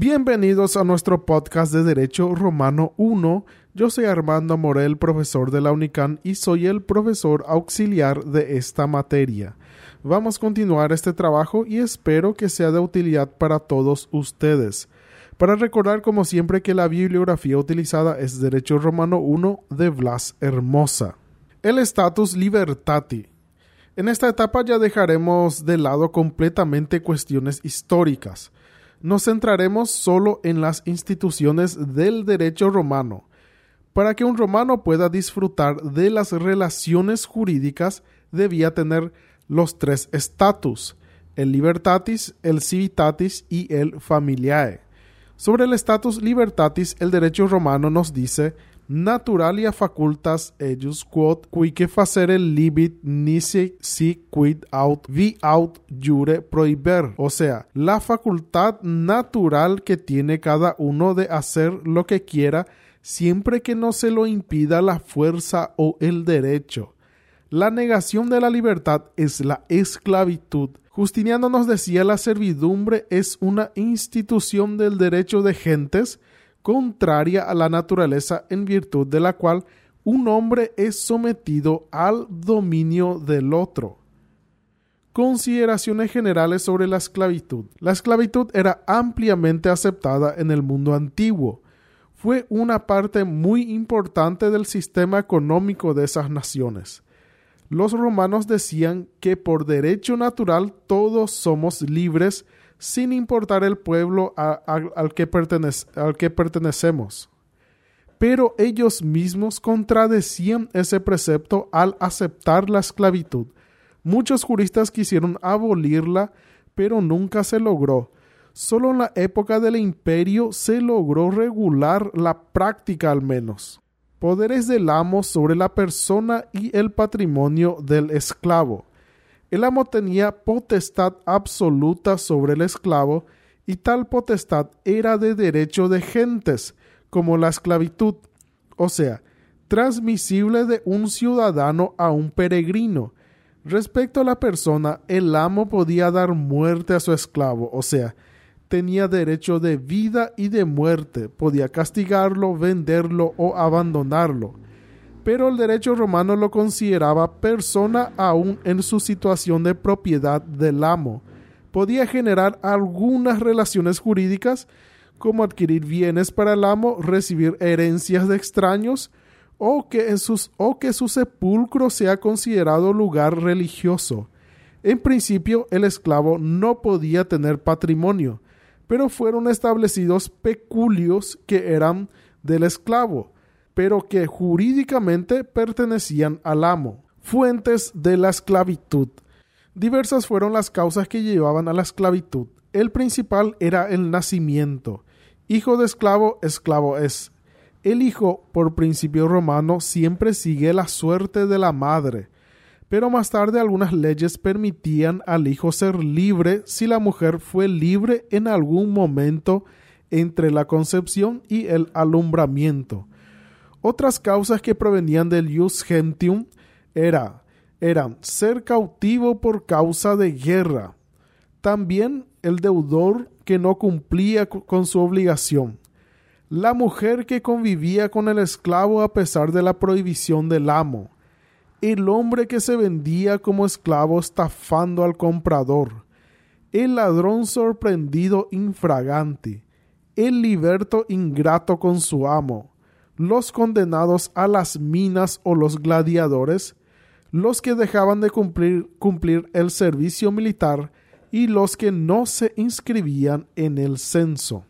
Bienvenidos a nuestro podcast de Derecho Romano 1. Yo soy Armando Morel, profesor de la UNICAN y soy el profesor auxiliar de esta materia. Vamos a continuar este trabajo y espero que sea de utilidad para todos ustedes. Para recordar como siempre que la bibliografía utilizada es Derecho Romano 1 de Blas Hermosa. El status libertati. En esta etapa ya dejaremos de lado completamente cuestiones históricas. Nos centraremos solo en las instituciones del derecho romano, para que un romano pueda disfrutar de las relaciones jurídicas debía tener los tres estatus, el libertatis, el civitatis y el familiae. Sobre el status libertatis, el derecho romano nos dice naturalia facultas ejus quod quique facere libit nisi si quid aut vi aut jure prohiber. O sea, la facultad natural que tiene cada uno de hacer lo que quiera siempre que no se lo impida la fuerza o el derecho. La negación de la libertad es la esclavitud. Justiniano nos decía la servidumbre es una institución del derecho de gentes contraria a la naturaleza en virtud de la cual un hombre es sometido al dominio del otro. Consideraciones generales sobre la esclavitud. La esclavitud era ampliamente aceptada en el mundo antiguo. Fue una parte muy importante del sistema económico de esas naciones los romanos decían que por derecho natural todos somos libres sin importar el pueblo al, que al que pertenecemos. Pero ellos mismos contradecían ese precepto al aceptar la esclavitud. Muchos juristas quisieron abolirla, pero nunca se logró. Solo en la época del imperio se logró regular la práctica al menos poderes del amo sobre la persona y el patrimonio del esclavo. El amo tenía potestad absoluta sobre el esclavo y tal potestad era de derecho de gentes, como la esclavitud, o sea, transmisible de un ciudadano a un peregrino. Respecto a la persona, el amo podía dar muerte a su esclavo, o sea, tenía derecho de vida y de muerte, podía castigarlo, venderlo o abandonarlo. Pero el derecho romano lo consideraba persona aún en su situación de propiedad del amo. Podía generar algunas relaciones jurídicas, como adquirir bienes para el amo, recibir herencias de extraños, o que, en sus, o que su sepulcro sea considerado lugar religioso. En principio, el esclavo no podía tener patrimonio, pero fueron establecidos peculios que eran del esclavo, pero que jurídicamente pertenecían al amo. Fuentes de la esclavitud. Diversas fueron las causas que llevaban a la esclavitud. El principal era el nacimiento. Hijo de esclavo, esclavo es. El hijo, por principio romano, siempre sigue la suerte de la madre pero más tarde algunas leyes permitían al hijo ser libre si la mujer fue libre en algún momento entre la concepción y el alumbramiento. Otras causas que provenían del jus gentium era, eran ser cautivo por causa de guerra, también el deudor que no cumplía con su obligación, la mujer que convivía con el esclavo a pesar de la prohibición del amo, el hombre que se vendía como esclavo estafando al comprador, el ladrón sorprendido infragante, el liberto ingrato con su amo, los condenados a las minas o los gladiadores, los que dejaban de cumplir, el servicio militar y los que no se inscribían en el censo.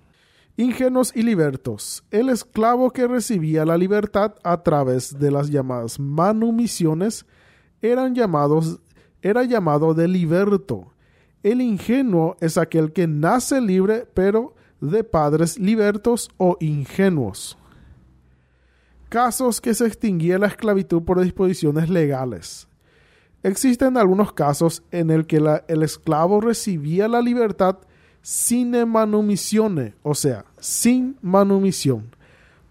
Ingenuos y libertos. El esclavo que recibía la libertad a través de las llamadas manumisiones eran llamados, era llamado de liberto. El ingenuo es aquel que nace libre pero de padres libertos o ingenuos. Casos que se extinguía la esclavitud por disposiciones legales. Existen algunos casos en el que el esclavo recibía la libertad sine manumisione, o sea, sin manumisión,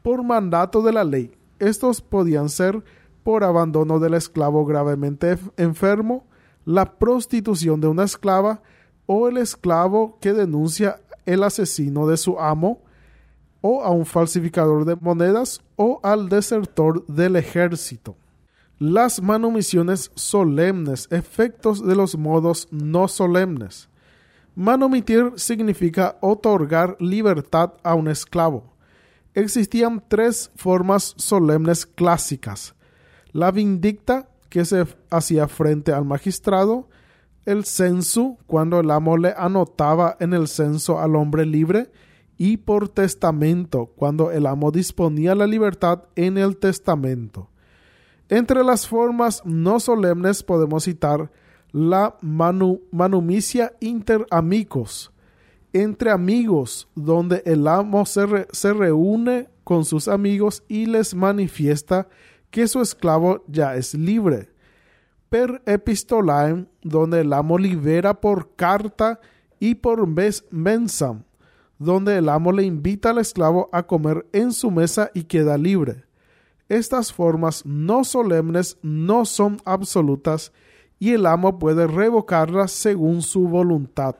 por mandato de la ley. Estos podían ser por abandono del esclavo gravemente enfermo, la prostitución de una esclava o el esclavo que denuncia el asesino de su amo, o a un falsificador de monedas, o al desertor del ejército. Las manumisiones solemnes, efectos de los modos no solemnes. Manumitir significa otorgar libertad a un esclavo. Existían tres formas solemnes clásicas. La vindicta, que se hacía frente al magistrado, el censo, cuando el amo le anotaba en el censo al hombre libre, y por testamento, cuando el amo disponía la libertad en el testamento. Entre las formas no solemnes podemos citar la manumicia inter amigos, entre amigos, donde el amo se, se reúne con sus amigos y les manifiesta que su esclavo ya es libre. Per epistolae, donde el amo libera por carta y por mensam, donde el amo le invita al esclavo a comer en su mesa y queda libre. Estas formas no solemnes no son absolutas y el amo puede revocarlas según su voluntad.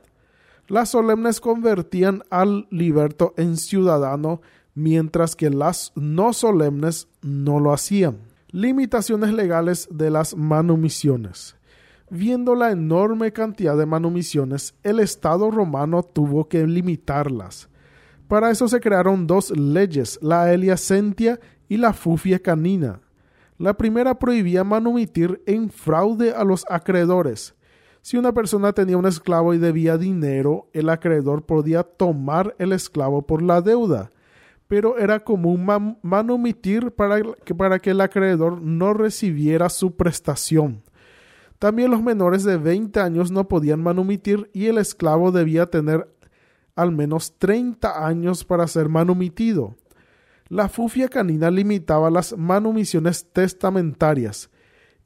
Las solemnes convertían al liberto en ciudadano, mientras que las no solemnes no lo hacían. Limitaciones legales de las manumisiones. Viendo la enorme cantidad de manumisiones, el Estado romano tuvo que limitarlas. Para eso se crearon dos leyes, la Elia Sentia y la Fufia Canina. La primera prohibía manumitir en fraude a los acreedores. Si una persona tenía un esclavo y debía dinero, el acreedor podía tomar el esclavo por la deuda, pero era común manumitir para que, para que el acreedor no recibiera su prestación. También los menores de 20 años no podían manumitir y el esclavo debía tener al menos 30 años para ser manumitido. La fufia canina limitaba las manumisiones testamentarias.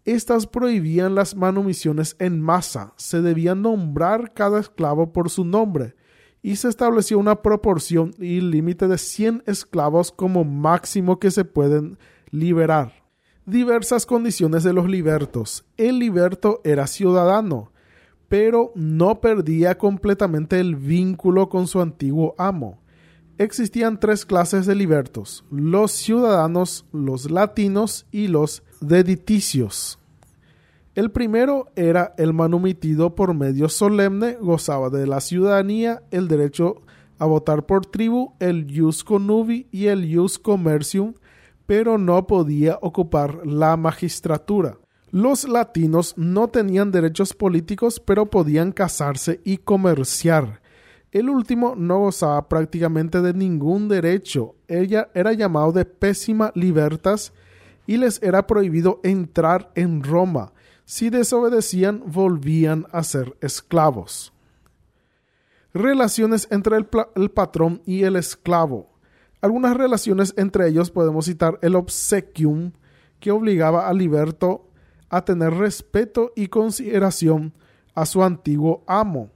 Estas prohibían las manumisiones en masa, se debía nombrar cada esclavo por su nombre, y se estableció una proporción y límite de 100 esclavos como máximo que se pueden liberar diversas condiciones de los libertos. El liberto era ciudadano, pero no perdía completamente el vínculo con su antiguo amo. Existían tres clases de libertos, los ciudadanos, los latinos y los dediticios. El primero era el manumitido por medio solemne, gozaba de la ciudadanía, el derecho a votar por tribu, el jus conubi y el jus commercium, pero no podía ocupar la magistratura. Los latinos no tenían derechos políticos, pero podían casarse y comerciar. El último no gozaba prácticamente de ningún derecho. Ella era llamado de pésima libertas y les era prohibido entrar en Roma. Si desobedecían, volvían a ser esclavos. Relaciones entre el, el patrón y el esclavo. Algunas relaciones entre ellos podemos citar el obsequium, que obligaba a Liberto a tener respeto y consideración a su antiguo amo.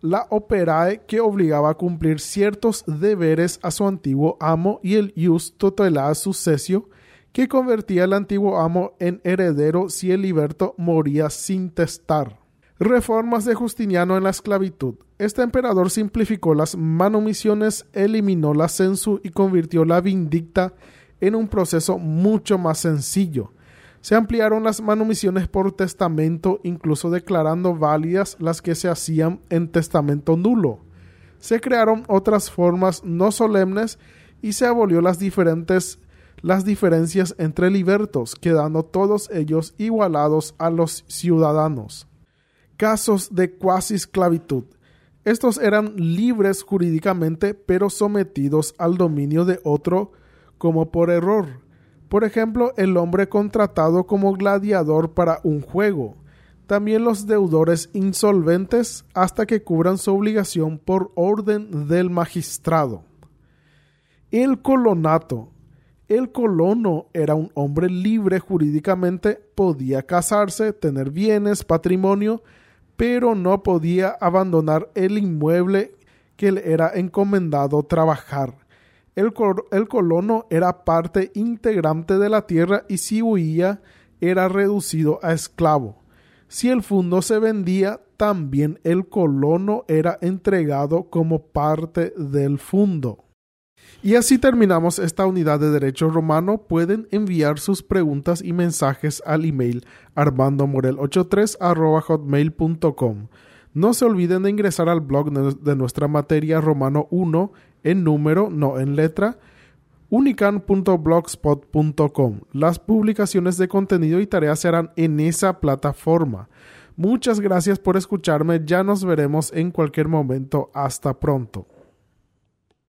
La operae, que obligaba a cumplir ciertos deberes a su antiguo amo, y el ius tutela sucesio, que convertía al antiguo amo en heredero si el liberto moría sin testar. Reformas de Justiniano en la esclavitud. Este emperador simplificó las manumisiones, eliminó la censu y convirtió la vindicta en un proceso mucho más sencillo. Se ampliaron las manumisiones por testamento, incluso declarando válidas las que se hacían en testamento nulo. Se crearon otras formas no solemnes y se abolió las diferentes las diferencias entre libertos, quedando todos ellos igualados a los ciudadanos casos de cuasi esclavitud. Estos eran libres jurídicamente, pero sometidos al dominio de otro como por error. Por ejemplo, el hombre contratado como gladiador para un juego. También los deudores insolventes hasta que cubran su obligación por orden del magistrado. El colonato. El colono era un hombre libre jurídicamente, podía casarse, tener bienes, patrimonio, pero no podía abandonar el inmueble que le era encomendado trabajar. El, colono era parte integrante de la tierra y si huía era reducido a esclavo. Si el fundo se vendía, también el colono era entregado como parte del fundo. Y así terminamos esta unidad de Derecho Romano. Pueden enviar sus preguntas y mensajes al email armandomorel83 No se olviden de ingresar al blog de nuestra materia Romano 1 en número, no en letra, unican.blogspot.com. Las publicaciones de contenido y tareas serán en esa plataforma. Muchas gracias por escucharme, ya nos veremos en cualquier momento. Hasta pronto.